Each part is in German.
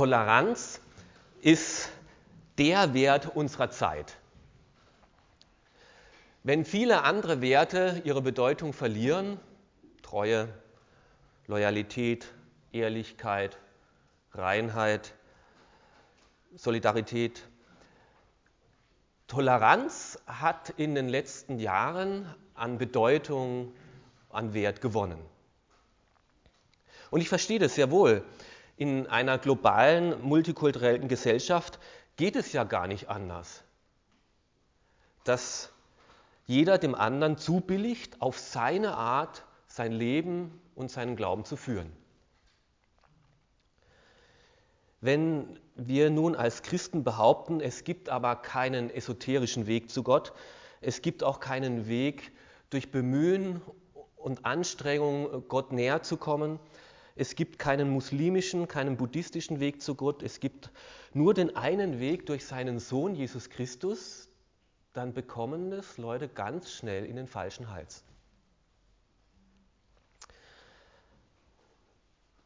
Toleranz ist der Wert unserer Zeit. Wenn viele andere Werte ihre Bedeutung verlieren, Treue, Loyalität, Ehrlichkeit, Reinheit, Solidarität, Toleranz hat in den letzten Jahren an Bedeutung, an Wert gewonnen. Und ich verstehe das sehr wohl. In einer globalen, multikulturellen Gesellschaft geht es ja gar nicht anders, dass jeder dem anderen zubilligt, auf seine Art sein Leben und seinen Glauben zu führen. Wenn wir nun als Christen behaupten, es gibt aber keinen esoterischen Weg zu Gott, es gibt auch keinen Weg durch Bemühen und Anstrengung, Gott näher zu kommen, es gibt keinen muslimischen, keinen buddhistischen Weg zu Gott, es gibt nur den einen Weg durch seinen Sohn Jesus Christus, dann bekommen es Leute ganz schnell in den falschen Hals.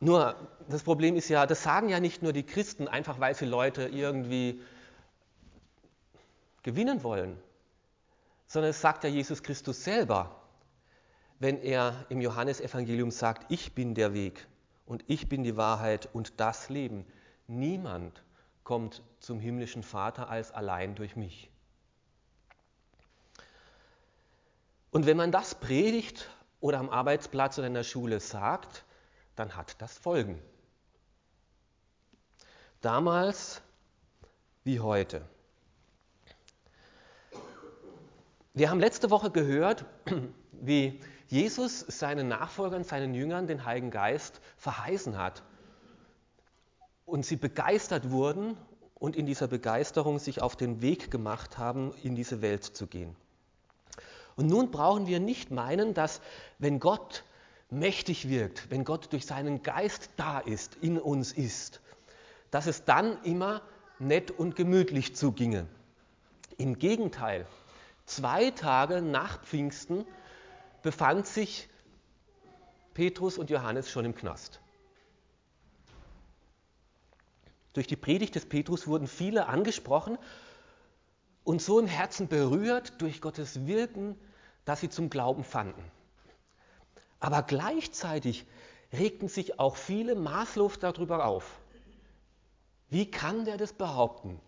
Nur das Problem ist ja, das sagen ja nicht nur die Christen, einfach weil sie Leute irgendwie gewinnen wollen, sondern es sagt ja Jesus Christus selber, wenn er im Johannesevangelium sagt, ich bin der Weg und ich bin die Wahrheit und das Leben. Niemand kommt zum himmlischen Vater als allein durch mich. Und wenn man das predigt oder am Arbeitsplatz oder in der Schule sagt, dann hat das Folgen. Damals wie heute. Wir haben letzte Woche gehört, wie Jesus seinen Nachfolgern, seinen Jüngern den Heiligen Geist verheißen hat. Und sie begeistert wurden und in dieser Begeisterung sich auf den Weg gemacht haben, in diese Welt zu gehen. Und nun brauchen wir nicht meinen, dass wenn Gott mächtig wirkt, wenn Gott durch seinen Geist da ist, in uns ist, dass es dann immer nett und gemütlich zuginge. Im Gegenteil, zwei Tage nach Pfingsten befand sich Petrus und Johannes schon im Knast. Durch die Predigt des Petrus wurden viele angesprochen und so im Herzen berührt durch Gottes Wirken, dass sie zum Glauben fanden. Aber gleichzeitig regten sich auch viele maßlos darüber auf. Wie kann der das behaupten?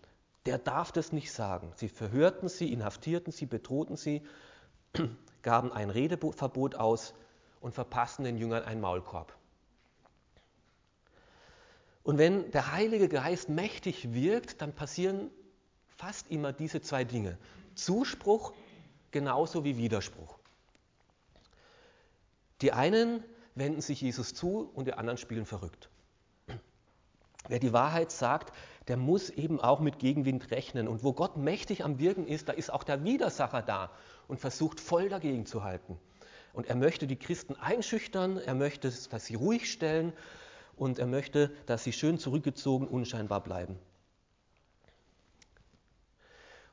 Der darf das nicht sagen. Sie verhörten sie, inhaftierten sie, bedrohten sie, gaben ein Redeverbot aus und verpassten den Jüngern einen Maulkorb. Und wenn der Heilige Geist mächtig wirkt, dann passieren fast immer diese zwei Dinge. Zuspruch genauso wie Widerspruch. Die einen wenden sich Jesus zu und die anderen spielen verrückt. Wer die Wahrheit sagt, der muss eben auch mit Gegenwind rechnen. Und wo Gott mächtig am Wirken ist, da ist auch der Widersacher da und versucht voll dagegen zu halten. Und er möchte die Christen einschüchtern, er möchte, dass sie ruhig stellen und er möchte, dass sie schön zurückgezogen, unscheinbar bleiben.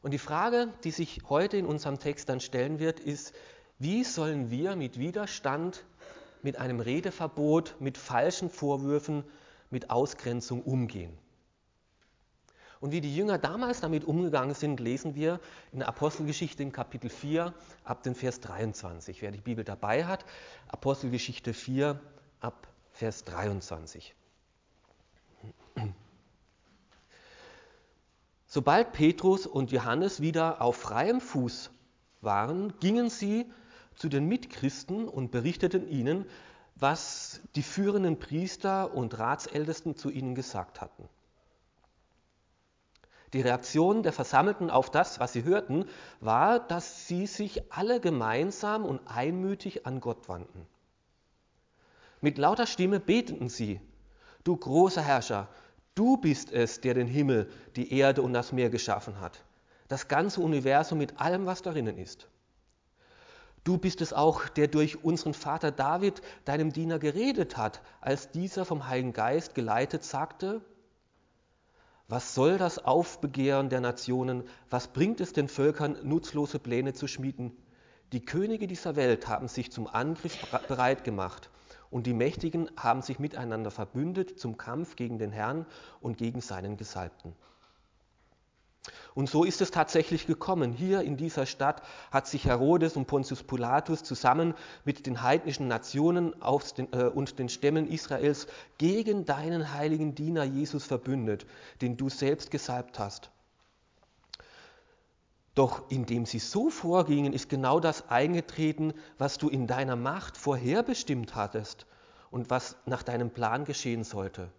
Und die Frage, die sich heute in unserem Text dann stellen wird, ist, wie sollen wir mit Widerstand, mit einem Redeverbot, mit falschen Vorwürfen, mit Ausgrenzung umgehen? Und wie die Jünger damals damit umgegangen sind, lesen wir in der Apostelgeschichte im Kapitel 4 ab dem Vers 23. Wer die Bibel dabei hat, Apostelgeschichte 4 ab Vers 23. Sobald Petrus und Johannes wieder auf freiem Fuß waren, gingen sie zu den Mitchristen und berichteten ihnen, was die führenden Priester und Ratsältesten zu ihnen gesagt hatten. Die Reaktion der Versammelten auf das, was sie hörten, war, dass sie sich alle gemeinsam und einmütig an Gott wandten. Mit lauter Stimme beteten sie, du großer Herrscher, du bist es, der den Himmel, die Erde und das Meer geschaffen hat, das ganze Universum mit allem, was darinnen ist. Du bist es auch, der durch unseren Vater David, deinem Diener, geredet hat, als dieser vom Heiligen Geist geleitet sagte, was soll das Aufbegehren der Nationen? Was bringt es den Völkern, nutzlose Pläne zu schmieden? Die Könige dieser Welt haben sich zum Angriff bereit gemacht und die Mächtigen haben sich miteinander verbündet zum Kampf gegen den Herrn und gegen seinen Gesalbten. Und so ist es tatsächlich gekommen. Hier in dieser Stadt hat sich Herodes und Pontius Pilatus zusammen mit den heidnischen Nationen den, äh, und den Stämmen Israels gegen deinen heiligen Diener Jesus verbündet, den du selbst gesalbt hast. Doch indem sie so vorgingen, ist genau das eingetreten, was du in deiner Macht vorherbestimmt hattest und was nach deinem Plan geschehen sollte.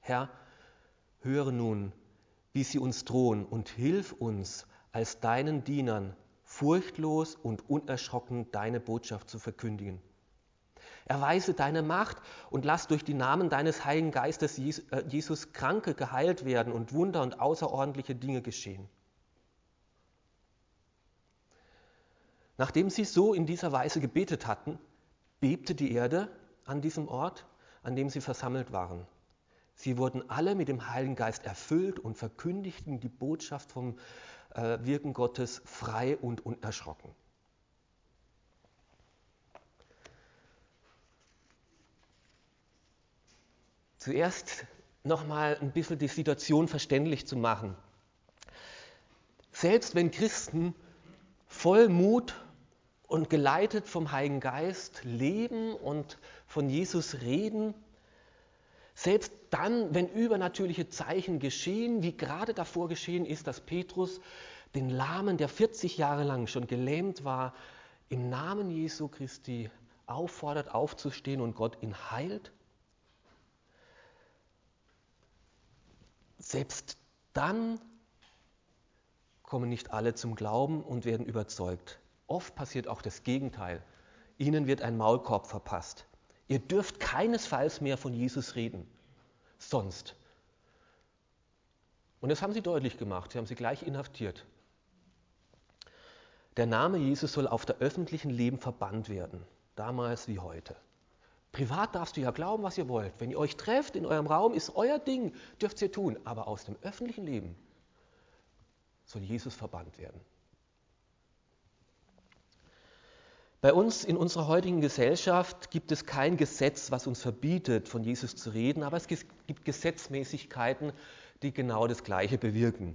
Herr, höre nun wie sie uns drohen, und hilf uns als deinen Dienern furchtlos und unerschrocken deine Botschaft zu verkündigen. Erweise deine Macht und lass durch die Namen deines Heiligen Geistes äh, Jesus Kranke geheilt werden und Wunder und außerordentliche Dinge geschehen. Nachdem sie so in dieser Weise gebetet hatten, bebte die Erde an diesem Ort, an dem sie versammelt waren. Sie wurden alle mit dem Heiligen Geist erfüllt und verkündigten die Botschaft vom äh, Wirken Gottes frei und unerschrocken. Zuerst nochmal ein bisschen die Situation verständlich zu machen. Selbst wenn Christen voll Mut und geleitet vom Heiligen Geist leben und von Jesus reden, selbst dann, wenn übernatürliche Zeichen geschehen, wie gerade davor geschehen ist, dass Petrus den Lahmen, der 40 Jahre lang schon gelähmt war, im Namen Jesu Christi auffordert, aufzustehen und Gott ihn heilt. Selbst dann kommen nicht alle zum Glauben und werden überzeugt. Oft passiert auch das Gegenteil. Ihnen wird ein Maulkorb verpasst. Ihr dürft keinesfalls mehr von Jesus reden. Sonst. Und das haben sie deutlich gemacht. Sie haben sie gleich inhaftiert. Der Name Jesus soll auf der öffentlichen Leben verbannt werden. Damals wie heute. Privat darfst du ja glauben, was ihr wollt. Wenn ihr euch trefft in eurem Raum, ist euer Ding, dürft ihr tun. Aber aus dem öffentlichen Leben soll Jesus verbannt werden. Bei uns in unserer heutigen Gesellschaft gibt es kein Gesetz, was uns verbietet, von Jesus zu reden, aber es gibt Gesetzmäßigkeiten, die genau das Gleiche bewirken.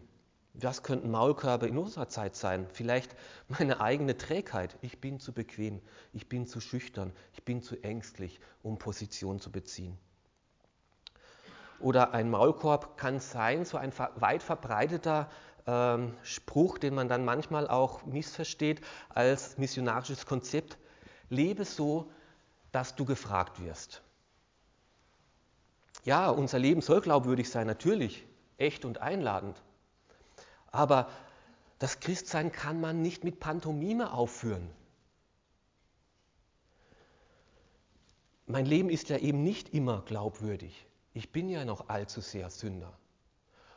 Das könnten Maulkörbe in unserer Zeit sein. Vielleicht meine eigene Trägheit. Ich bin zu bequem, ich bin zu schüchtern, ich bin zu ängstlich, um Position zu beziehen. Oder ein Maulkorb kann sein, so ein weit verbreiteter ähm, Spruch, den man dann manchmal auch missversteht als missionarisches Konzept. Lebe so, dass du gefragt wirst. Ja, unser Leben soll glaubwürdig sein, natürlich, echt und einladend. Aber das Christsein kann man nicht mit Pantomime aufführen. Mein Leben ist ja eben nicht immer glaubwürdig. Ich bin ja noch allzu sehr Sünder.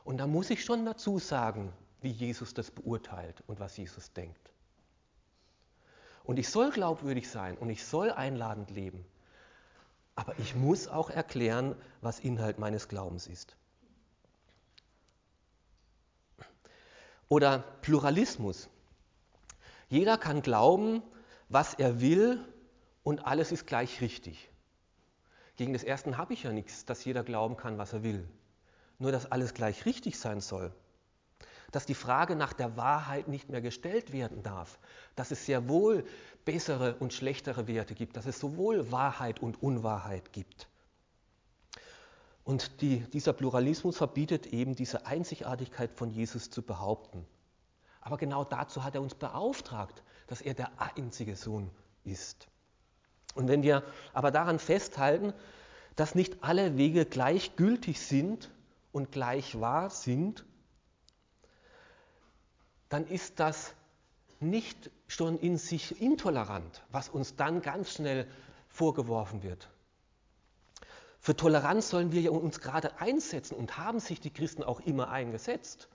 Und da muss ich schon dazu sagen, wie Jesus das beurteilt und was Jesus denkt. Und ich soll glaubwürdig sein und ich soll einladend leben. Aber ich muss auch erklären, was Inhalt meines Glaubens ist. Oder Pluralismus. Jeder kann glauben, was er will und alles ist gleich richtig. Gegen das Ersten habe ich ja nichts, dass jeder glauben kann, was er will. Nur dass alles gleich richtig sein soll dass die Frage nach der Wahrheit nicht mehr gestellt werden darf, dass es sehr wohl bessere und schlechtere Werte gibt, dass es sowohl Wahrheit und Unwahrheit gibt. Und die, dieser Pluralismus verbietet eben diese Einzigartigkeit von Jesus zu behaupten. Aber genau dazu hat er uns beauftragt, dass er der einzige Sohn ist. Und wenn wir aber daran festhalten, dass nicht alle Wege gleichgültig sind und gleich wahr sind, dann ist das nicht schon in sich intolerant, was uns dann ganz schnell vorgeworfen wird. Für Toleranz sollen wir ja uns gerade einsetzen und haben sich die Christen auch immer eingesetzt.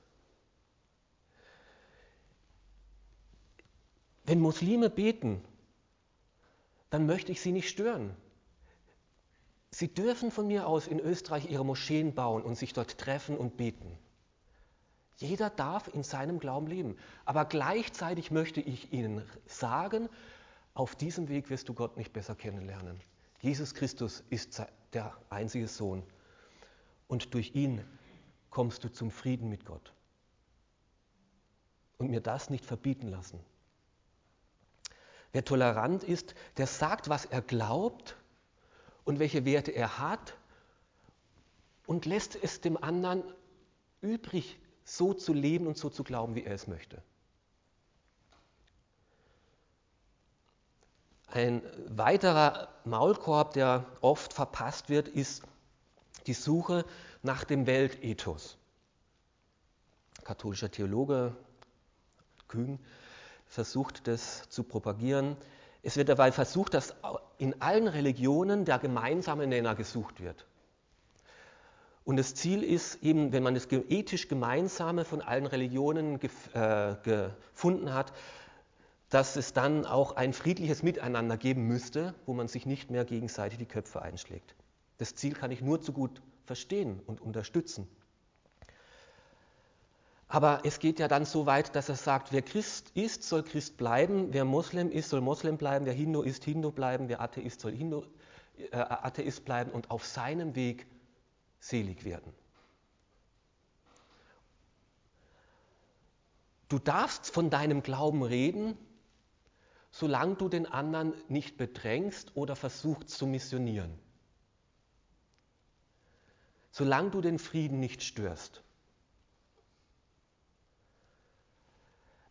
Wenn Muslime beten, dann möchte ich sie nicht stören. Sie dürfen von mir aus in Österreich ihre Moscheen bauen und sich dort treffen und beten. Jeder darf in seinem Glauben leben. Aber gleichzeitig möchte ich Ihnen sagen, auf diesem Weg wirst du Gott nicht besser kennenlernen. Jesus Christus ist der einzige Sohn. Und durch ihn kommst du zum Frieden mit Gott. Und mir das nicht verbieten lassen. Wer tolerant ist, der sagt, was er glaubt und welche Werte er hat und lässt es dem anderen übrig, so zu leben und so zu glauben, wie er es möchte. Ein weiterer Maulkorb, der oft verpasst wird, ist die Suche nach dem Weltethos. Katholischer Theologe Kühn versucht das zu propagieren. Es wird dabei versucht, dass in allen Religionen der gemeinsame Nenner gesucht wird. Und das Ziel ist eben, wenn man das ethisch Gemeinsame von allen Religionen äh, gefunden hat, dass es dann auch ein friedliches Miteinander geben müsste, wo man sich nicht mehr gegenseitig die Köpfe einschlägt. Das Ziel kann ich nur zu gut verstehen und unterstützen. Aber es geht ja dann so weit, dass er sagt, wer Christ ist, soll Christ bleiben, wer Moslem ist, soll Moslem bleiben, wer Hindu ist, Hindu bleiben, wer Atheist soll Hindu, äh, Atheist bleiben und auf seinem Weg selig werden. Du darfst von deinem Glauben reden, solange du den anderen nicht bedrängst oder versuchst zu missionieren. Solange du den Frieden nicht störst.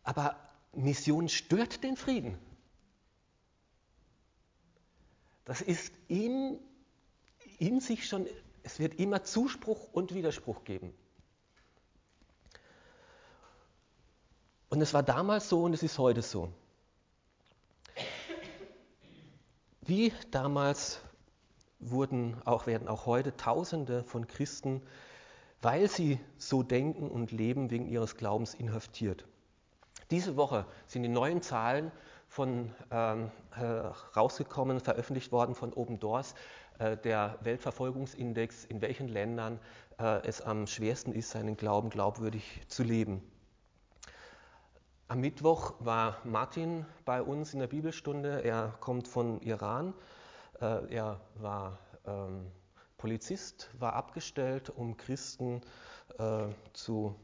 Aber Mission stört den Frieden. Das ist in, in sich schon es wird immer Zuspruch und Widerspruch geben. Und es war damals so und es ist heute so. Wie damals wurden auch, werden auch heute Tausende von Christen, weil sie so denken und leben, wegen ihres Glaubens inhaftiert. Diese Woche sind die neuen Zahlen von, ähm, äh, rausgekommen, veröffentlicht worden von Open Doors, der Weltverfolgungsindex, in welchen Ländern äh, es am schwersten ist, seinen Glauben glaubwürdig zu leben. Am Mittwoch war Martin bei uns in der Bibelstunde. Er kommt von Iran. Äh, er war ähm, Polizist, war abgestellt, um Christen äh, zu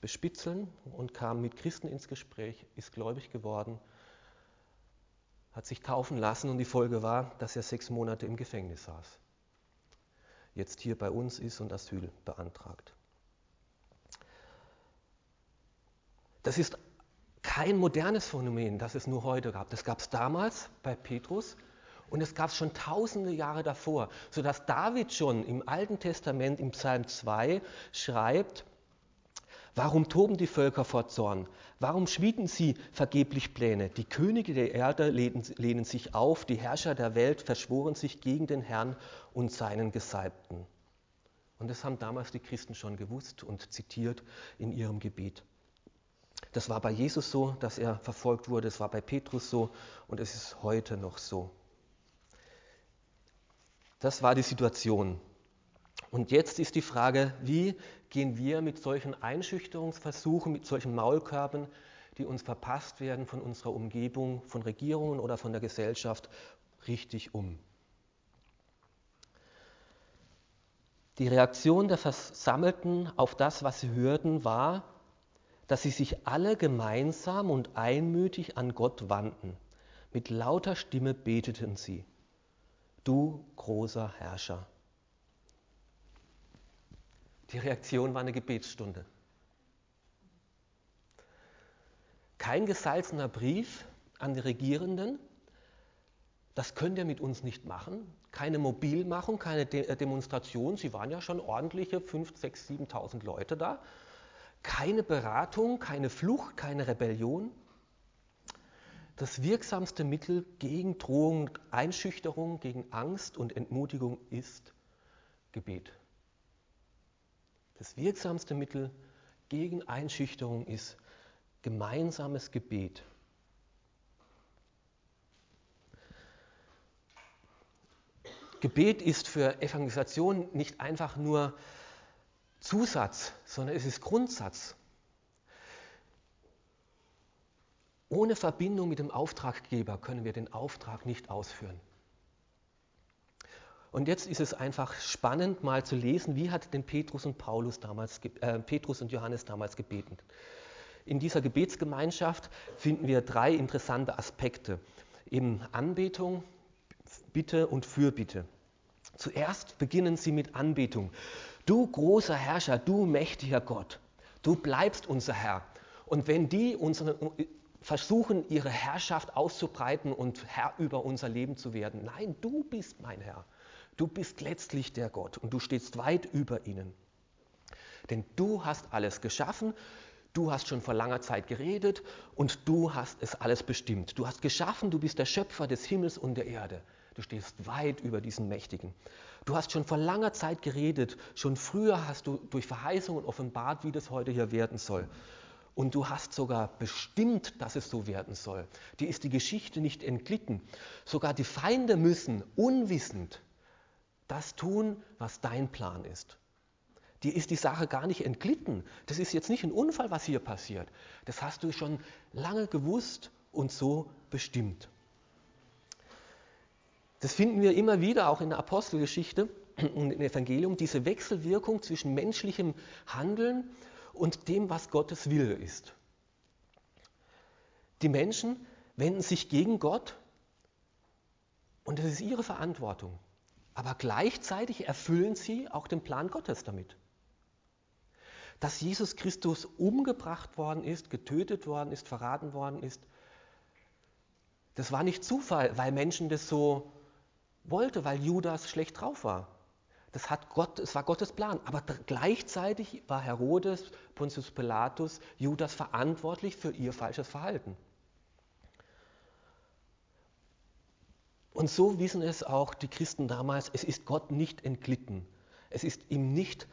bespitzeln und kam mit Christen ins Gespräch, ist gläubig geworden hat sich taufen lassen und die Folge war, dass er sechs Monate im Gefängnis saß. Jetzt hier bei uns ist und Asyl beantragt. Das ist kein modernes Phänomen, das es nur heute gab. Das gab es damals bei Petrus und es gab es schon tausende Jahre davor, sodass David schon im Alten Testament im Psalm 2 schreibt, Warum toben die Völker vor Zorn? Warum schmieden sie vergeblich Pläne? Die Könige der Erde lehnen sich auf, die Herrscher der Welt verschworen sich gegen den Herrn und seinen Gesalbten. Und das haben damals die Christen schon gewusst und zitiert in ihrem Gebet. Das war bei Jesus so, dass er verfolgt wurde, es war bei Petrus so und es ist heute noch so. Das war die Situation. Und jetzt ist die Frage, wie gehen wir mit solchen Einschüchterungsversuchen, mit solchen Maulkörben, die uns verpasst werden von unserer Umgebung, von Regierungen oder von der Gesellschaft, richtig um? Die Reaktion der Versammelten auf das, was sie hörten, war, dass sie sich alle gemeinsam und einmütig an Gott wandten. Mit lauter Stimme beteten sie, du großer Herrscher. Die Reaktion war eine Gebetsstunde. Kein gesalzener Brief an die Regierenden, das könnt ihr mit uns nicht machen. Keine Mobilmachung, keine De äh, Demonstration. Sie waren ja schon ordentliche 5, 6, 7.000 Leute da. Keine Beratung, keine Flucht, keine Rebellion. Das wirksamste Mittel gegen Drohung, Einschüchterung, gegen Angst und Entmutigung ist Gebet. Das wirksamste Mittel gegen Einschüchterung ist gemeinsames Gebet. Gebet ist für Evangelisation nicht einfach nur Zusatz, sondern es ist Grundsatz. Ohne Verbindung mit dem Auftraggeber können wir den Auftrag nicht ausführen. Und jetzt ist es einfach spannend, mal zu lesen, wie hat denn Petrus und Paulus damals, äh, Petrus und Johannes damals gebeten. In dieser Gebetsgemeinschaft finden wir drei interessante Aspekte. Eben Anbetung, Bitte und Fürbitte. Zuerst beginnen sie mit Anbetung. Du großer Herrscher, du mächtiger Gott, du bleibst unser Herr. Und wenn die unsere, versuchen, ihre Herrschaft auszubreiten und Herr über unser Leben zu werden, nein, du bist mein Herr. Du bist letztlich der Gott und du stehst weit über ihnen. Denn du hast alles geschaffen, du hast schon vor langer Zeit geredet und du hast es alles bestimmt. Du hast geschaffen, du bist der Schöpfer des Himmels und der Erde. Du stehst weit über diesen Mächtigen. Du hast schon vor langer Zeit geredet, schon früher hast du durch Verheißungen offenbart, wie das heute hier werden soll. Und du hast sogar bestimmt, dass es so werden soll. Dir ist die Geschichte nicht entglitten. Sogar die Feinde müssen unwissend das tun, was dein Plan ist. Dir ist die Sache gar nicht entglitten. Das ist jetzt nicht ein Unfall, was hier passiert. Das hast du schon lange gewusst und so bestimmt. Das finden wir immer wieder auch in der Apostelgeschichte und im Evangelium, diese Wechselwirkung zwischen menschlichem Handeln und dem, was Gottes Wille ist. Die Menschen wenden sich gegen Gott und es ist ihre Verantwortung. Aber gleichzeitig erfüllen sie auch den Plan Gottes damit. Dass Jesus Christus umgebracht worden ist, getötet worden ist, verraten worden ist, das war nicht Zufall, weil Menschen das so wollte, weil Judas schlecht drauf war. Das hat Gott, es war Gottes Plan. Aber gleichzeitig war Herodes, Pontius Pilatus, Judas verantwortlich für ihr falsches Verhalten. Und so wissen es auch die Christen damals, es ist Gott nicht entglitten. Es ist ihm nicht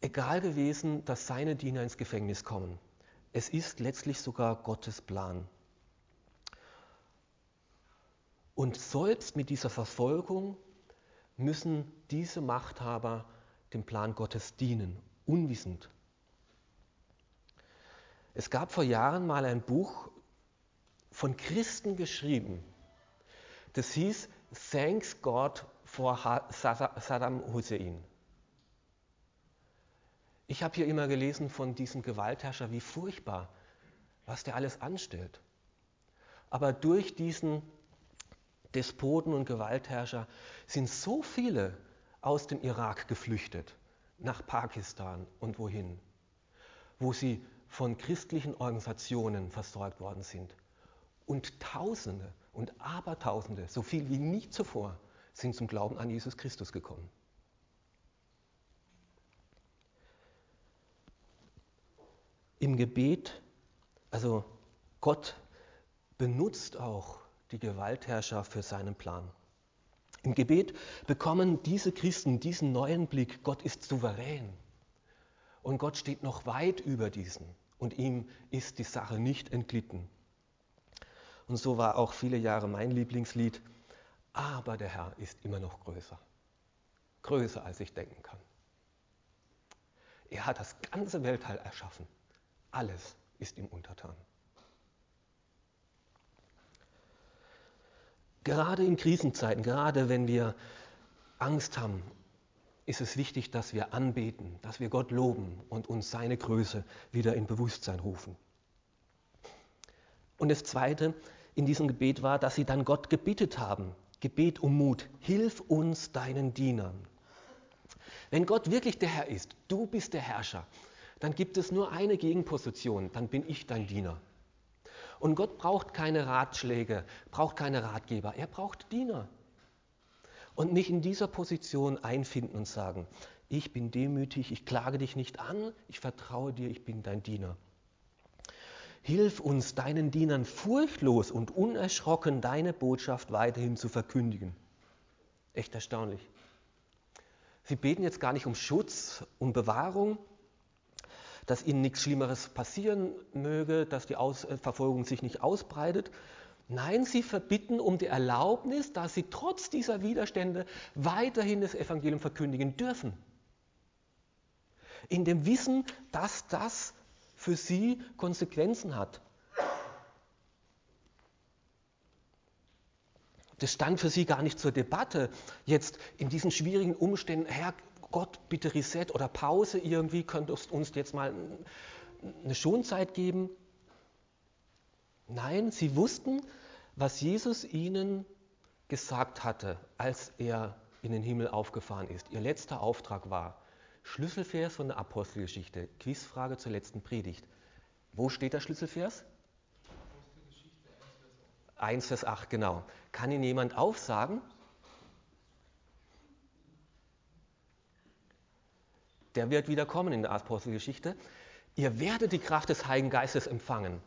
egal gewesen, dass seine Diener ins Gefängnis kommen. Es ist letztlich sogar Gottes Plan. Und selbst mit dieser Verfolgung müssen diese Machthaber dem Plan Gottes dienen, unwissend. Es gab vor Jahren mal ein Buch von Christen geschrieben, das hieß Thanks God for Saddam Hussein. Ich habe hier immer gelesen von diesem Gewaltherrscher, wie furchtbar, was der alles anstellt. Aber durch diesen Despoten und Gewaltherrscher sind so viele aus dem Irak geflüchtet, nach Pakistan und wohin, wo sie von christlichen Organisationen versorgt worden sind. Und Tausende und Abertausende, so viel wie nie zuvor, sind zum Glauben an Jesus Christus gekommen. Im Gebet, also Gott benutzt auch die Gewaltherrscher für seinen Plan. Im Gebet bekommen diese Christen diesen neuen Blick, Gott ist souverän und Gott steht noch weit über diesen und ihm ist die Sache nicht entglitten. Und so war auch viele Jahre mein Lieblingslied. Aber der Herr ist immer noch größer. Größer als ich denken kann. Er hat das ganze Weltteil erschaffen. Alles ist ihm untertan. Gerade in Krisenzeiten, gerade wenn wir Angst haben, ist es wichtig, dass wir anbeten, dass wir Gott loben und uns seine Größe wieder in Bewusstsein rufen. Und das Zweite, in diesem Gebet war, dass sie dann Gott gebittet haben. Gebet um Mut. Hilf uns deinen Dienern. Wenn Gott wirklich der Herr ist, du bist der Herrscher, dann gibt es nur eine Gegenposition, dann bin ich dein Diener. Und Gott braucht keine Ratschläge, braucht keine Ratgeber, er braucht Diener. Und mich in dieser Position einfinden und sagen, ich bin demütig, ich klage dich nicht an, ich vertraue dir, ich bin dein Diener. Hilf uns, deinen Dienern furchtlos und unerschrocken deine Botschaft weiterhin zu verkündigen. Echt erstaunlich. Sie beten jetzt gar nicht um Schutz, um Bewahrung, dass ihnen nichts Schlimmeres passieren möge, dass die Aus äh, Verfolgung sich nicht ausbreitet. Nein, sie verbitten um die Erlaubnis, dass sie trotz dieser Widerstände weiterhin das Evangelium verkündigen dürfen. In dem Wissen, dass das für sie Konsequenzen hat. Das stand für sie gar nicht zur Debatte. Jetzt in diesen schwierigen Umständen, Herr Gott, bitte Reset oder Pause irgendwie, könntest du uns jetzt mal eine Schonzeit geben? Nein, sie wussten, was Jesus ihnen gesagt hatte, als er in den Himmel aufgefahren ist. Ihr letzter Auftrag war, Schlüsselvers von der Apostelgeschichte, Quizfrage zur letzten Predigt. Wo steht der Schlüsselvers? 1, Vers 8, genau. Kann ihn jemand aufsagen? Der wird wieder kommen in der Apostelgeschichte. Ihr werdet die Kraft des Heiligen Geistes empfangen.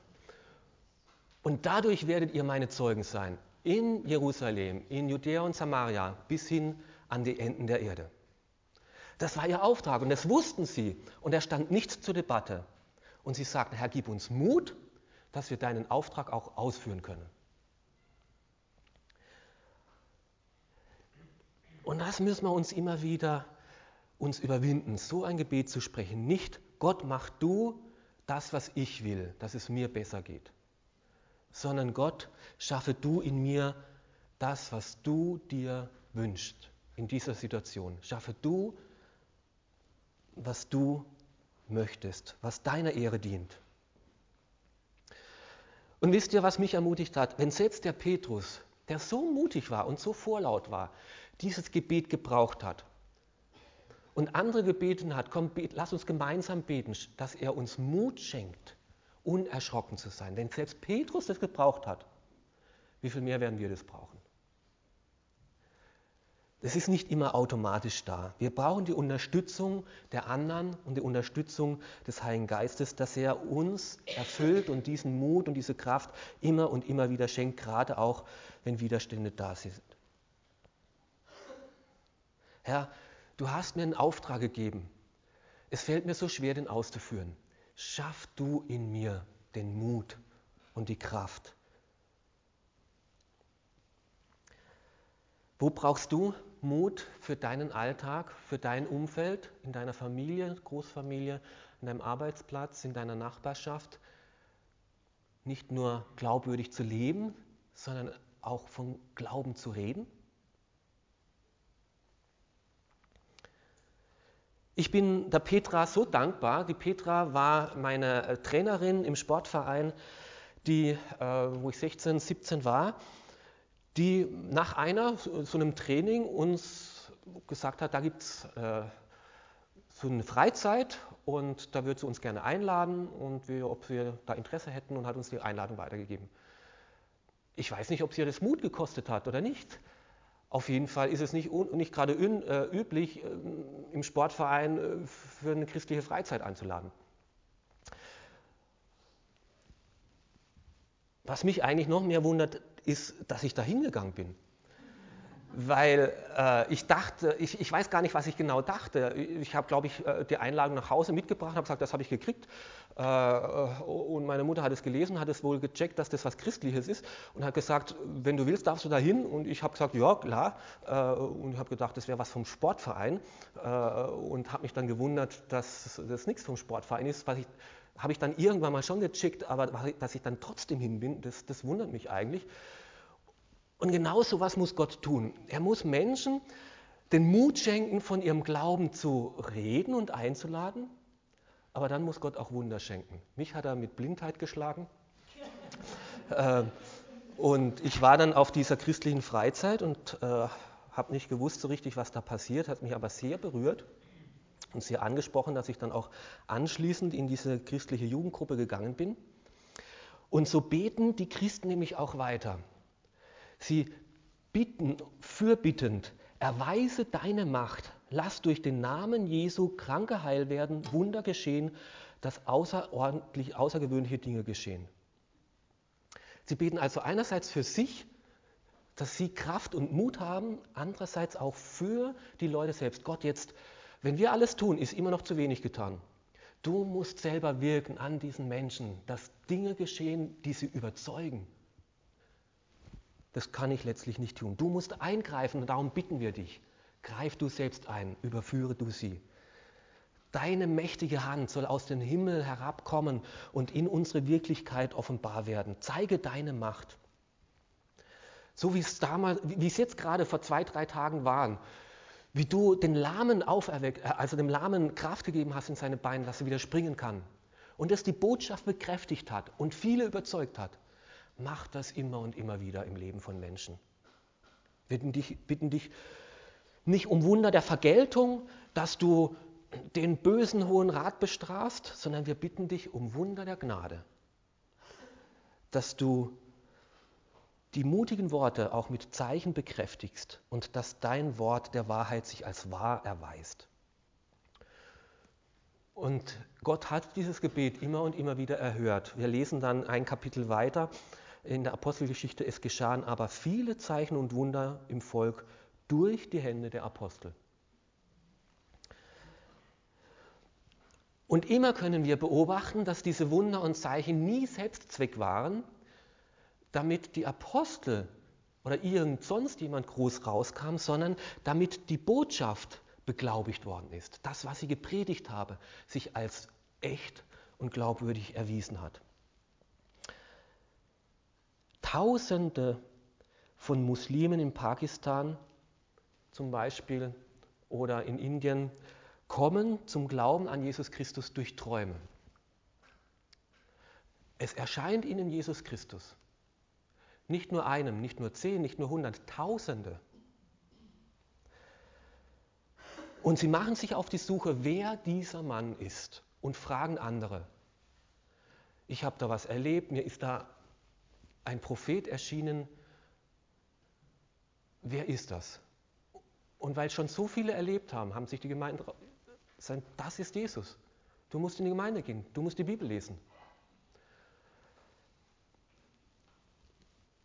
Und dadurch werdet ihr meine Zeugen sein. In Jerusalem, in Judäa und Samaria bis hin an die Enden der Erde. Das war ihr Auftrag und das wussten sie. Und er stand nicht zur Debatte. Und sie sagten, Herr, gib uns Mut, dass wir deinen Auftrag auch ausführen können. Und das müssen wir uns immer wieder uns überwinden, so ein Gebet zu sprechen. Nicht, Gott, mach du das, was ich will, dass es mir besser geht, sondern Gott, schaffe du in mir das, was du dir wünschst in dieser Situation. Schaffe du, was du möchtest, was deiner Ehre dient. Und wisst ihr, was mich ermutigt hat? Wenn selbst der Petrus, der so mutig war und so vorlaut war, dieses Gebet gebraucht hat und andere gebeten hat, komm, lass uns gemeinsam beten, dass er uns Mut schenkt, unerschrocken zu sein. Wenn selbst Petrus das gebraucht hat, wie viel mehr werden wir das brauchen? Das ist nicht immer automatisch da. Wir brauchen die Unterstützung der anderen und die Unterstützung des Heiligen Geistes, dass er uns erfüllt und diesen Mut und diese Kraft immer und immer wieder schenkt, gerade auch wenn Widerstände da sind. Herr, du hast mir einen Auftrag gegeben. Es fällt mir so schwer, den auszuführen. Schaff du in mir den Mut und die Kraft. Wo brauchst du Mut für deinen Alltag, für dein Umfeld, in deiner Familie, Großfamilie, in deinem Arbeitsplatz, in deiner Nachbarschaft? Nicht nur glaubwürdig zu leben, sondern auch von Glauben zu reden? Ich bin der Petra so dankbar. Die Petra war meine äh, Trainerin im Sportverein, die, äh, wo ich 16, 17 war, die nach einer so einem Training uns gesagt hat, da gibt es äh, so eine Freizeit und da würde sie uns gerne einladen und wir, ob wir da Interesse hätten und hat uns die Einladung weitergegeben. Ich weiß nicht, ob sie das Mut gekostet hat oder nicht. Auf jeden Fall ist es nicht, nicht gerade äh, üblich, äh, im Sportverein äh, für eine christliche Freizeit einzuladen. Was mich eigentlich noch mehr wundert, ist, dass ich da hingegangen bin weil äh, ich dachte, ich, ich, weiß gar nicht, was ich genau dachte. Ich habe, glaube ich, äh, die Einladung nach Hause mitgebracht, habe gesagt, das habe ich gekriegt. Äh, und meine Mutter hat es gelesen, hat es wohl gecheckt, dass das was Christliches ist und hat gesagt, wenn du willst, darfst du da hin. Und ich habe gesagt, ja, klar. Äh, und habe gedacht, das wäre was vom Sportverein äh, und habe mich dann gewundert, dass das nichts vom Sportverein ist. Was ich, habe ich dann irgendwann mal schon gecheckt, aber dass ich dann trotzdem hin bin, das, das wundert mich eigentlich. Und genau so was muss Gott tun. Er muss Menschen den Mut schenken, von ihrem Glauben zu reden und einzuladen. Aber dann muss Gott auch Wunder schenken. Mich hat er mit Blindheit geschlagen. äh, und ich war dann auf dieser christlichen Freizeit und äh, habe nicht gewusst so richtig, was da passiert, hat mich aber sehr berührt sehr angesprochen, dass ich dann auch anschließend in diese christliche Jugendgruppe gegangen bin. Und so beten die Christen nämlich auch weiter. Sie bitten, fürbittend, erweise deine Macht, lass durch den Namen Jesu Kranke heil werden, Wunder geschehen, dass außerordentlich außergewöhnliche Dinge geschehen. Sie beten also einerseits für sich, dass sie Kraft und Mut haben, andererseits auch für die Leute selbst. Gott, jetzt, wenn wir alles tun, ist immer noch zu wenig getan. Du musst selber wirken an diesen Menschen, dass Dinge geschehen, die sie überzeugen, das kann ich letztlich nicht tun. Du musst eingreifen und darum bitten wir dich. Greif du selbst ein, überführe du sie. Deine mächtige Hand soll aus dem Himmel herabkommen und in unsere Wirklichkeit offenbar werden. Zeige deine Macht. So wie es damals, wie es jetzt gerade vor zwei, drei Tagen waren, wie du den Lahmen auferweckt, äh, also dem Lahmen Kraft gegeben hast in seine Beine, dass er wieder springen kann. Und es die Botschaft bekräftigt hat und viele überzeugt hat. Mach das immer und immer wieder im Leben von Menschen. Wir bitten dich, bitten dich nicht um Wunder der Vergeltung, dass du den bösen Hohen Rat bestrafst, sondern wir bitten dich um Wunder der Gnade, dass du die mutigen Worte auch mit Zeichen bekräftigst und dass dein Wort der Wahrheit sich als wahr erweist. Und Gott hat dieses Gebet immer und immer wieder erhört. Wir lesen dann ein Kapitel weiter in der Apostelgeschichte, es geschahen aber viele Zeichen und Wunder im Volk durch die Hände der Apostel. Und immer können wir beobachten, dass diese Wunder und Zeichen nie Selbstzweck waren, damit die Apostel oder irgend sonst jemand groß rauskam, sondern damit die Botschaft beglaubigt worden ist. Das, was sie gepredigt habe, sich als echt und glaubwürdig erwiesen hat. Tausende von Muslimen in Pakistan zum Beispiel oder in Indien kommen zum Glauben an Jesus Christus durch Träume. Es erscheint ihnen Jesus Christus. Nicht nur einem, nicht nur zehn, nicht nur hundert, Tausende. Und sie machen sich auf die Suche, wer dieser Mann ist und fragen andere. Ich habe da was erlebt, mir ist da ein Prophet erschienen. Wer ist das? Und weil schon so viele erlebt haben, haben sich die Gemeinden das ist Jesus. Du musst in die Gemeinde gehen, du musst die Bibel lesen.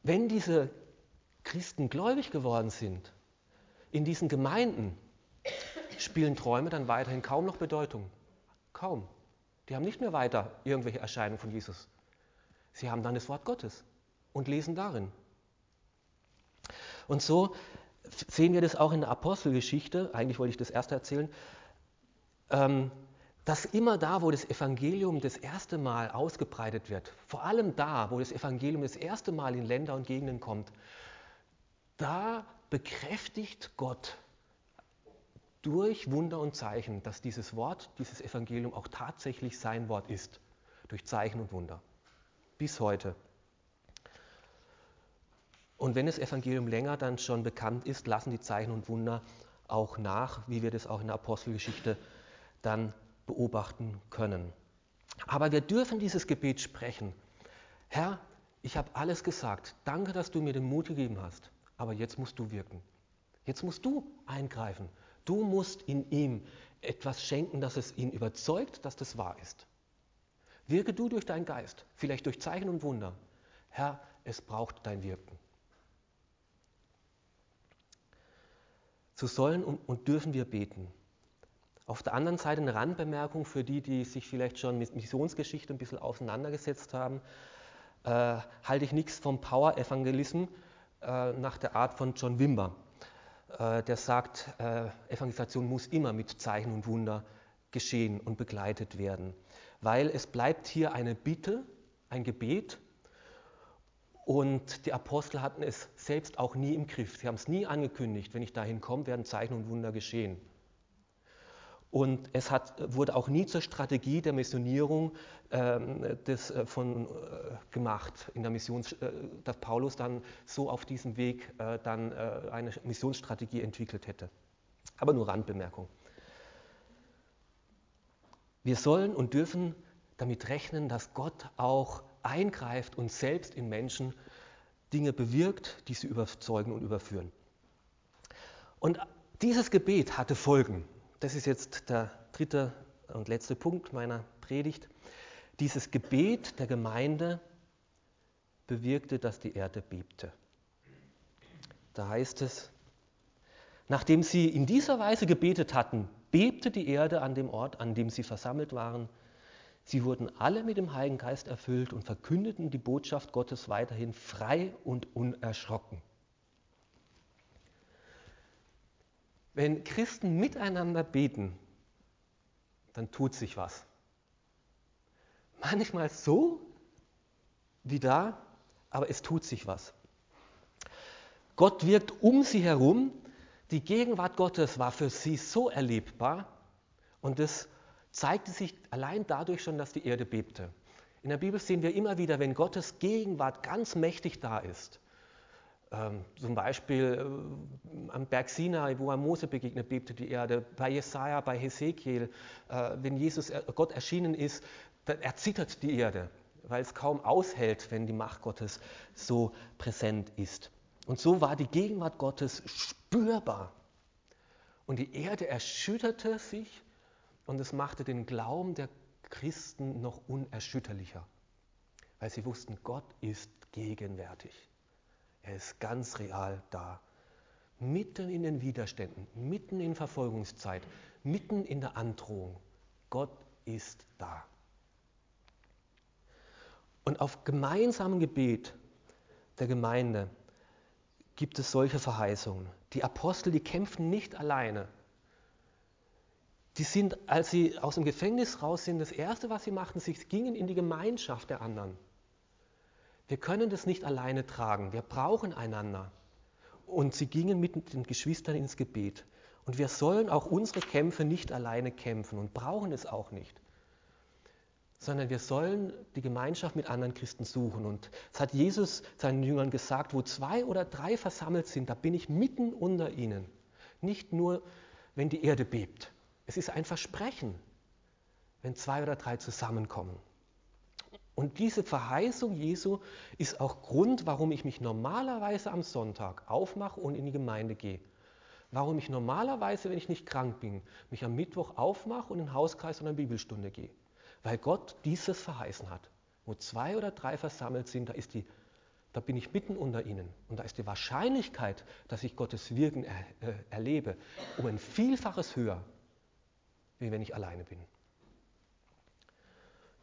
Wenn diese Christen gläubig geworden sind, in diesen Gemeinden spielen Träume dann weiterhin kaum noch Bedeutung. Kaum. Die haben nicht mehr weiter irgendwelche Erscheinungen von Jesus. Sie haben dann das Wort Gottes und lesen darin. Und so sehen wir das auch in der Apostelgeschichte, eigentlich wollte ich das erste erzählen, ähm, dass immer da, wo das Evangelium das erste Mal ausgebreitet wird, vor allem da, wo das Evangelium das erste Mal in Länder und Gegenden kommt, da bekräftigt Gott durch Wunder und Zeichen, dass dieses Wort, dieses Evangelium auch tatsächlich sein Wort ist, durch Zeichen und Wunder. Bis heute. Und wenn das Evangelium länger dann schon bekannt ist, lassen die Zeichen und Wunder auch nach, wie wir das auch in der Apostelgeschichte dann beobachten können. Aber wir dürfen dieses Gebet sprechen. Herr, ich habe alles gesagt. Danke, dass du mir den Mut gegeben hast. Aber jetzt musst du wirken. Jetzt musst du eingreifen. Du musst in ihm etwas schenken, dass es ihn überzeugt, dass das wahr ist. Wirke du durch deinen Geist, vielleicht durch Zeichen und Wunder. Herr, es braucht dein Wirken. So sollen und dürfen wir beten. Auf der anderen Seite eine Randbemerkung für die, die sich vielleicht schon mit Missionsgeschichte ein bisschen auseinandergesetzt haben, äh, halte ich nichts vom Power-Evangelism äh, nach der Art von John Wimber. Äh, der sagt, äh, Evangelisation muss immer mit Zeichen und Wunder geschehen und begleitet werden, weil es bleibt hier eine Bitte, ein Gebet und die Apostel hatten es selbst auch nie im Griff. Sie haben es nie angekündigt, wenn ich dahin komme, werden Zeichen und Wunder geschehen. Und es hat, wurde auch nie zur Strategie der Missionierung ähm, des, äh, von, äh, gemacht, in der Missions, äh, dass Paulus dann so auf diesem Weg äh, dann äh, eine Missionsstrategie entwickelt hätte. Aber nur Randbemerkung. Wir sollen und dürfen damit rechnen, dass Gott auch eingreift und selbst in Menschen Dinge bewirkt, die sie überzeugen und überführen. Und dieses Gebet hatte Folgen das ist jetzt der dritte und letzte Punkt meiner Predigt. Dieses Gebet der Gemeinde bewirkte, dass die Erde bebte. Da heißt es, nachdem sie in dieser Weise gebetet hatten, bebte die Erde an dem Ort, an dem sie versammelt waren. Sie wurden alle mit dem Heiligen Geist erfüllt und verkündeten die Botschaft Gottes weiterhin frei und unerschrocken. Wenn Christen miteinander beten, dann tut sich was. Manchmal so wie da, aber es tut sich was. Gott wirkt um sie herum. Die Gegenwart Gottes war für sie so erlebbar und es zeigte sich allein dadurch schon, dass die Erde bebte. In der Bibel sehen wir immer wieder, wenn Gottes Gegenwart ganz mächtig da ist, zum Beispiel äh, am Berg Sinai, wo er Mose begegnet, bebte die Erde. Bei Jesaja, bei Hesekiel, äh, wenn Jesus äh, Gott erschienen ist, dann erzittert die Erde, weil es kaum aushält, wenn die Macht Gottes so präsent ist. Und so war die Gegenwart Gottes spürbar. Und die Erde erschütterte sich und es machte den Glauben der Christen noch unerschütterlicher, weil sie wussten, Gott ist gegenwärtig. Er ist ganz real da. Mitten in den Widerständen, mitten in Verfolgungszeit, mitten in der Androhung. Gott ist da. Und auf gemeinsamem Gebet der Gemeinde gibt es solche Verheißungen. Die Apostel, die kämpfen nicht alleine. Die sind, als sie aus dem Gefängnis raus sind, das Erste, was sie machten, sie gingen in die Gemeinschaft der anderen. Wir können das nicht alleine tragen. Wir brauchen einander. Und sie gingen mit den Geschwistern ins Gebet. Und wir sollen auch unsere Kämpfe nicht alleine kämpfen und brauchen es auch nicht, sondern wir sollen die Gemeinschaft mit anderen Christen suchen. Und das hat Jesus seinen Jüngern gesagt, wo zwei oder drei versammelt sind, da bin ich mitten unter ihnen. Nicht nur, wenn die Erde bebt. Es ist ein Versprechen, wenn zwei oder drei zusammenkommen. Und diese Verheißung Jesu ist auch Grund, warum ich mich normalerweise am Sonntag aufmache und in die Gemeinde gehe. Warum ich normalerweise, wenn ich nicht krank bin, mich am Mittwoch aufmache und in den Hauskreis oder in eine Bibelstunde gehe. Weil Gott dieses verheißen hat. Wo zwei oder drei versammelt sind, da, ist die, da bin ich mitten unter ihnen. Und da ist die Wahrscheinlichkeit, dass ich Gottes Wirken er, äh, erlebe, um ein Vielfaches höher, wie wenn ich alleine bin.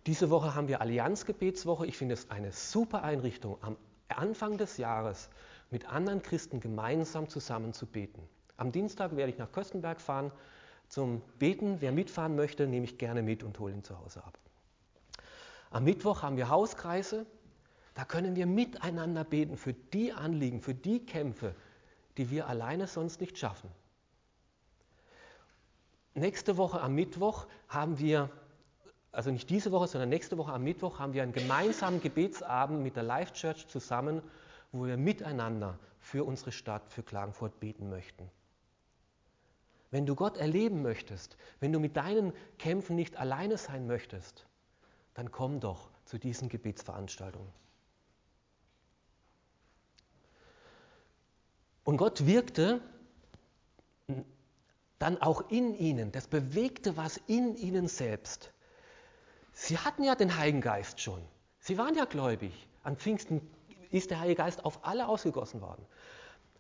Diese Woche haben wir Allianzgebetswoche. Ich finde es eine super Einrichtung, am Anfang des Jahres mit anderen Christen gemeinsam zusammen zu beten. Am Dienstag werde ich nach Köstenberg fahren zum Beten. Wer mitfahren möchte, nehme ich gerne mit und hole ihn zu Hause ab. Am Mittwoch haben wir Hauskreise. Da können wir miteinander beten für die Anliegen, für die Kämpfe, die wir alleine sonst nicht schaffen. Nächste Woche am Mittwoch haben wir also nicht diese Woche, sondern nächste Woche am Mittwoch haben wir einen gemeinsamen Gebetsabend mit der Life Church zusammen, wo wir miteinander für unsere Stadt, für Klagenfurt beten möchten. Wenn du Gott erleben möchtest, wenn du mit deinen Kämpfen nicht alleine sein möchtest, dann komm doch zu diesen Gebetsveranstaltungen. Und Gott wirkte dann auch in ihnen, das bewegte was in ihnen selbst. Sie hatten ja den Heiligen Geist schon. Sie waren ja gläubig. An Pfingsten ist der Heilige Geist auf alle ausgegossen worden.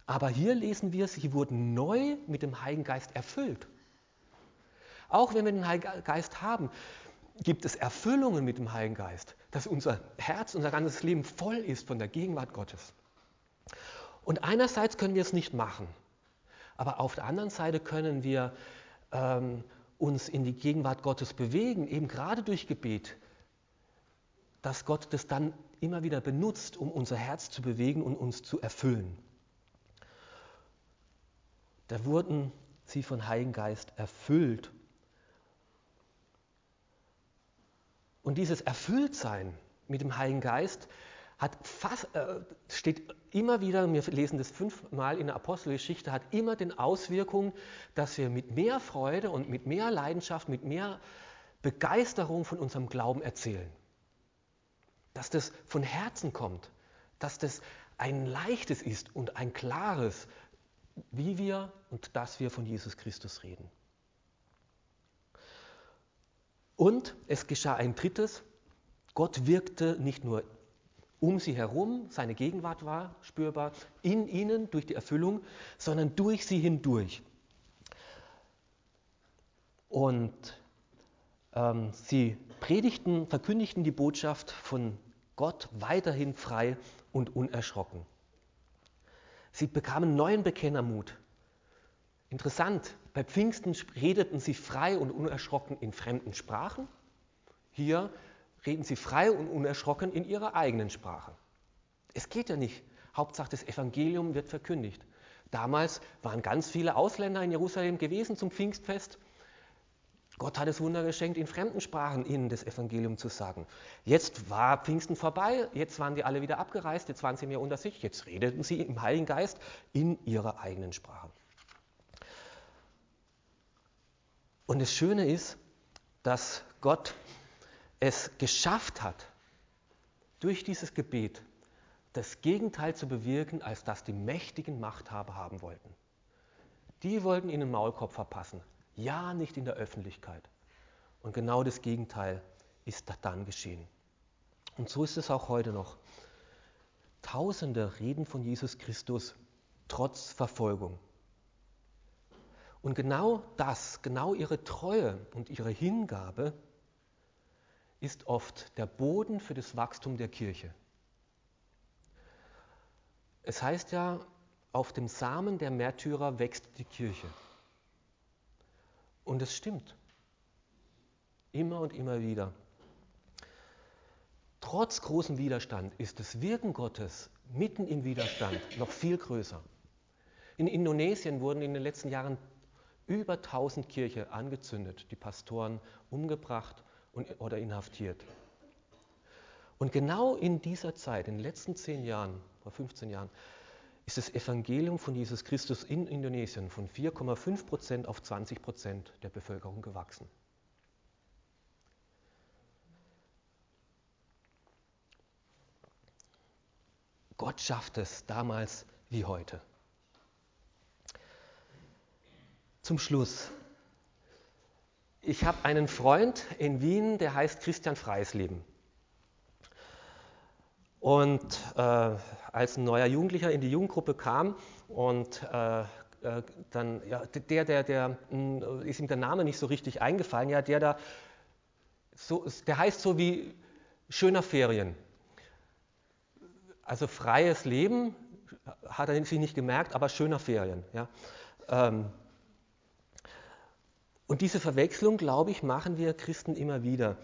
Aber hier lesen wir, sie wurden neu mit dem Heiligen Geist erfüllt. Auch wenn wir den Heiligen Geist haben, gibt es Erfüllungen mit dem Heiligen Geist, dass unser Herz, unser ganzes Leben voll ist von der Gegenwart Gottes. Und einerseits können wir es nicht machen, aber auf der anderen Seite können wir ähm, uns in die Gegenwart Gottes bewegen, eben gerade durch Gebet, dass Gott das dann immer wieder benutzt, um unser Herz zu bewegen und uns zu erfüllen. Da wurden sie von Heiligen Geist erfüllt. Und dieses Erfülltsein mit dem Heiligen Geist hat fast, äh, steht immer wieder, wir lesen das fünfmal in der Apostelgeschichte, hat immer den Auswirkungen, dass wir mit mehr Freude und mit mehr Leidenschaft, mit mehr Begeisterung von unserem Glauben erzählen. Dass das von Herzen kommt, dass das ein leichtes ist und ein klares, wie wir und dass wir von Jesus Christus reden. Und es geschah ein drittes, Gott wirkte nicht nur um sie herum, seine Gegenwart war spürbar, in ihnen durch die Erfüllung, sondern durch sie hindurch. Und ähm, sie predigten, verkündigten die Botschaft von Gott weiterhin frei und unerschrocken. Sie bekamen neuen Bekennermut. Interessant, bei Pfingsten redeten sie frei und unerschrocken in fremden Sprachen. Hier reden sie frei und unerschrocken in ihrer eigenen Sprache. Es geht ja nicht Hauptsache das Evangelium wird verkündigt. Damals waren ganz viele Ausländer in Jerusalem gewesen zum Pfingstfest. Gott hat das Wunder geschenkt, in fremden Sprachen ihnen das Evangelium zu sagen. Jetzt war Pfingsten vorbei, jetzt waren die alle wieder abgereist, jetzt waren sie mehr unter sich, jetzt redeten sie im Heiligen Geist in ihrer eigenen Sprache. Und das Schöne ist, dass Gott es geschafft hat, durch dieses Gebet das Gegenteil zu bewirken, als das die mächtigen Machthaber haben wollten. Die wollten ihnen den Maulkorb verpassen. Ja, nicht in der Öffentlichkeit. Und genau das Gegenteil ist dann geschehen. Und so ist es auch heute noch. Tausende reden von Jesus Christus trotz Verfolgung. Und genau das, genau ihre Treue und ihre Hingabe ist oft der Boden für das Wachstum der Kirche. Es heißt ja, auf dem Samen der Märtyrer wächst die Kirche. Und es stimmt. Immer und immer wieder. Trotz großem Widerstand ist das Wirken Gottes mitten im Widerstand noch viel größer. In Indonesien wurden in den letzten Jahren über 1000 Kirchen angezündet, die Pastoren umgebracht und, oder inhaftiert. Und genau in dieser Zeit, in den letzten 10 Jahren oder 15 Jahren, ist das Evangelium von Jesus Christus in Indonesien von 4,5 Prozent auf 20 Prozent der Bevölkerung gewachsen. Gott schafft es damals wie heute. Zum Schluss. Ich habe einen Freund in Wien, der heißt Christian Freisleben. Und äh, als ein neuer Jugendlicher in die Jugendgruppe kam und äh, äh dann, ja, der, der, der, hm, ist ihm der Name nicht so richtig eingefallen, ja, der da, so, der heißt so wie schöner Ferien. Also freies Leben, hat er sich nicht gemerkt, aber schöner Ferien. Ja. Ähm, und diese Verwechslung, glaube ich, machen wir Christen immer wieder.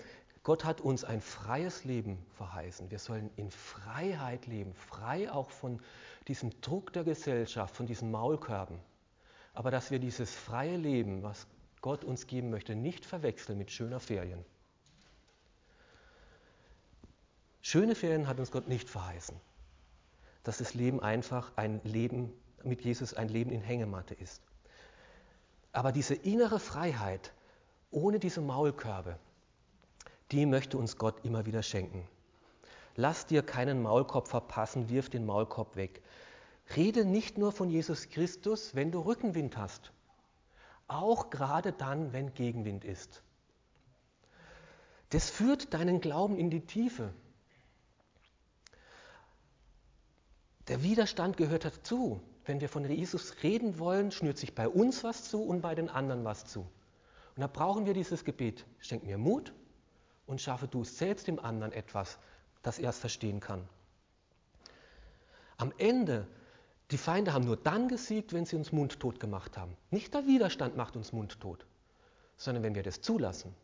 Gott hat uns ein freies Leben verheißen. Wir sollen in Freiheit leben, frei auch von diesem Druck der Gesellschaft, von diesen Maulkörben. Aber dass wir dieses freie Leben, was Gott uns geben möchte, nicht verwechseln mit schöner Ferien. Schöne Ferien hat uns Gott nicht verheißen. Dass das Leben einfach ein Leben mit Jesus ein Leben in Hängematte ist. Aber diese innere Freiheit ohne diese Maulkörbe, die möchte uns Gott immer wieder schenken. Lass dir keinen Maulkorb verpassen, wirf den Maulkorb weg. Rede nicht nur von Jesus Christus, wenn du Rückenwind hast, auch gerade dann, wenn Gegenwind ist. Das führt deinen Glauben in die Tiefe. Der Widerstand gehört dazu. Wenn wir von Jesus reden wollen, schnürt sich bei uns was zu und bei den anderen was zu. Und da brauchen wir dieses Gebet. Schenk mir Mut, und schaffe du selbst dem anderen etwas, das er es verstehen kann. Am Ende, die Feinde haben nur dann gesiegt, wenn sie uns mundtot gemacht haben. Nicht der Widerstand macht uns mundtot, sondern wenn wir das zulassen.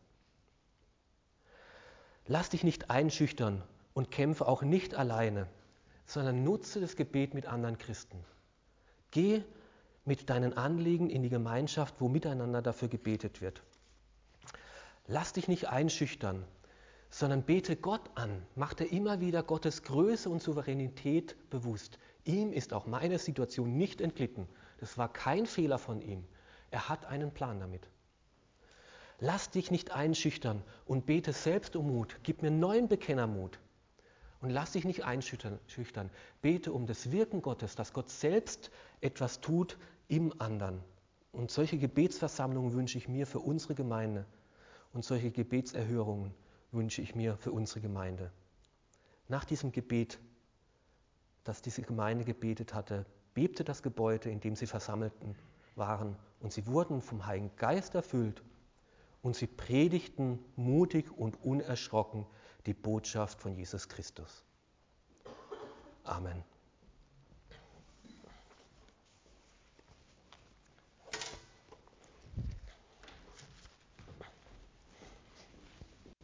Lass dich nicht einschüchtern und kämpfe auch nicht alleine, sondern nutze das Gebet mit anderen Christen. Geh mit deinen Anliegen in die Gemeinschaft, wo miteinander dafür gebetet wird. Lass dich nicht einschüchtern, sondern bete Gott an. Mach dir immer wieder Gottes Größe und Souveränität bewusst. Ihm ist auch meine Situation nicht entglitten. Das war kein Fehler von ihm. Er hat einen Plan damit. Lass dich nicht einschüchtern und bete selbst um Mut. Gib mir neuen Bekennermut. Und lass dich nicht einschüchtern. Bete um das Wirken Gottes, dass Gott selbst etwas tut im anderen. Und solche Gebetsversammlungen wünsche ich mir für unsere Gemeinde und solche Gebetserhörungen wünsche ich mir für unsere Gemeinde. Nach diesem Gebet, das diese Gemeinde gebetet hatte, bebte das Gebäude, in dem sie versammelten waren, und sie wurden vom Heiligen Geist erfüllt und sie predigten mutig und unerschrocken die Botschaft von Jesus Christus. Amen.